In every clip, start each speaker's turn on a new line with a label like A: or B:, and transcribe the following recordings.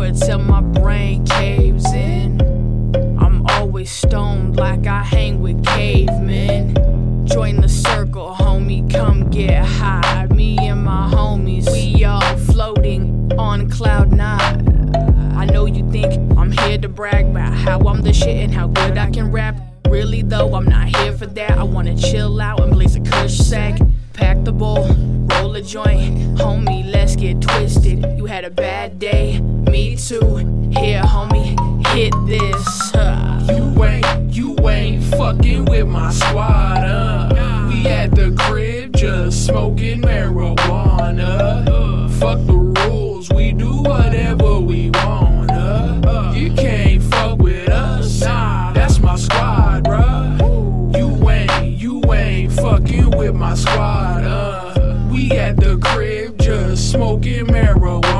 A: water till my brain caves in. I'm always stoned like I hang with cavemen. Join the circle, homie, come get high. Me and my homies, we all floating on cloud nine. I know you think I'm here to brag about how I'm the shit and how good I can rap. Really though, I'm not here for that. I wanna chill out and blaze a kush sack. Pack the bowl, roll a joint. Homie, let's get twisted. You had a bad day, me too. Here, homie, hit this. huh.
B: You ain't, you ain't fucking with my squad, uh. We at the crib just smoking marijuana. Fuck the rules, we do whatever we wanna. You can't fuck with us, nah, that's my squad, bruh. You ain't, you ain't fucking with my squad, uh. We at the crib just smoking marijuana.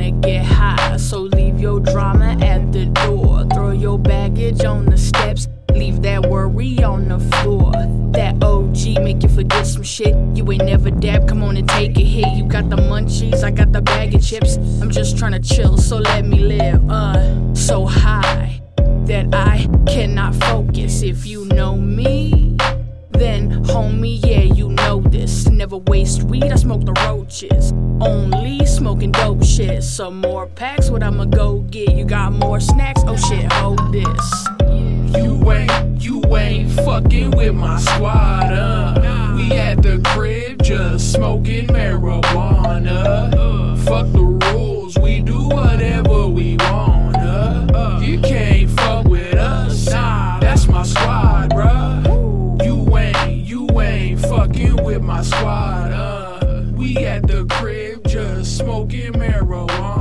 A: To get high, so leave your drama at the door. Throw your baggage on the steps, leave that worry on the floor. That OG make you forget some shit. You ain't never dab, come on and take a hit. You got the munchies, I got the bag of chips. I'm just trying to chill, so let me live. Uh, so high that I cannot focus. If you know me, then homie, yeah, you know waste weed, I smoke the roaches. Only smoking dope shit. Some more packs, what I'ma go get? You got more snacks? Oh shit, hold this.
B: You ain't, you ain't fucking with my squad. Uh. We at the crib just smoking marijuana. Fuck the with my squad. Uh, we at the crib just smoking marijuana.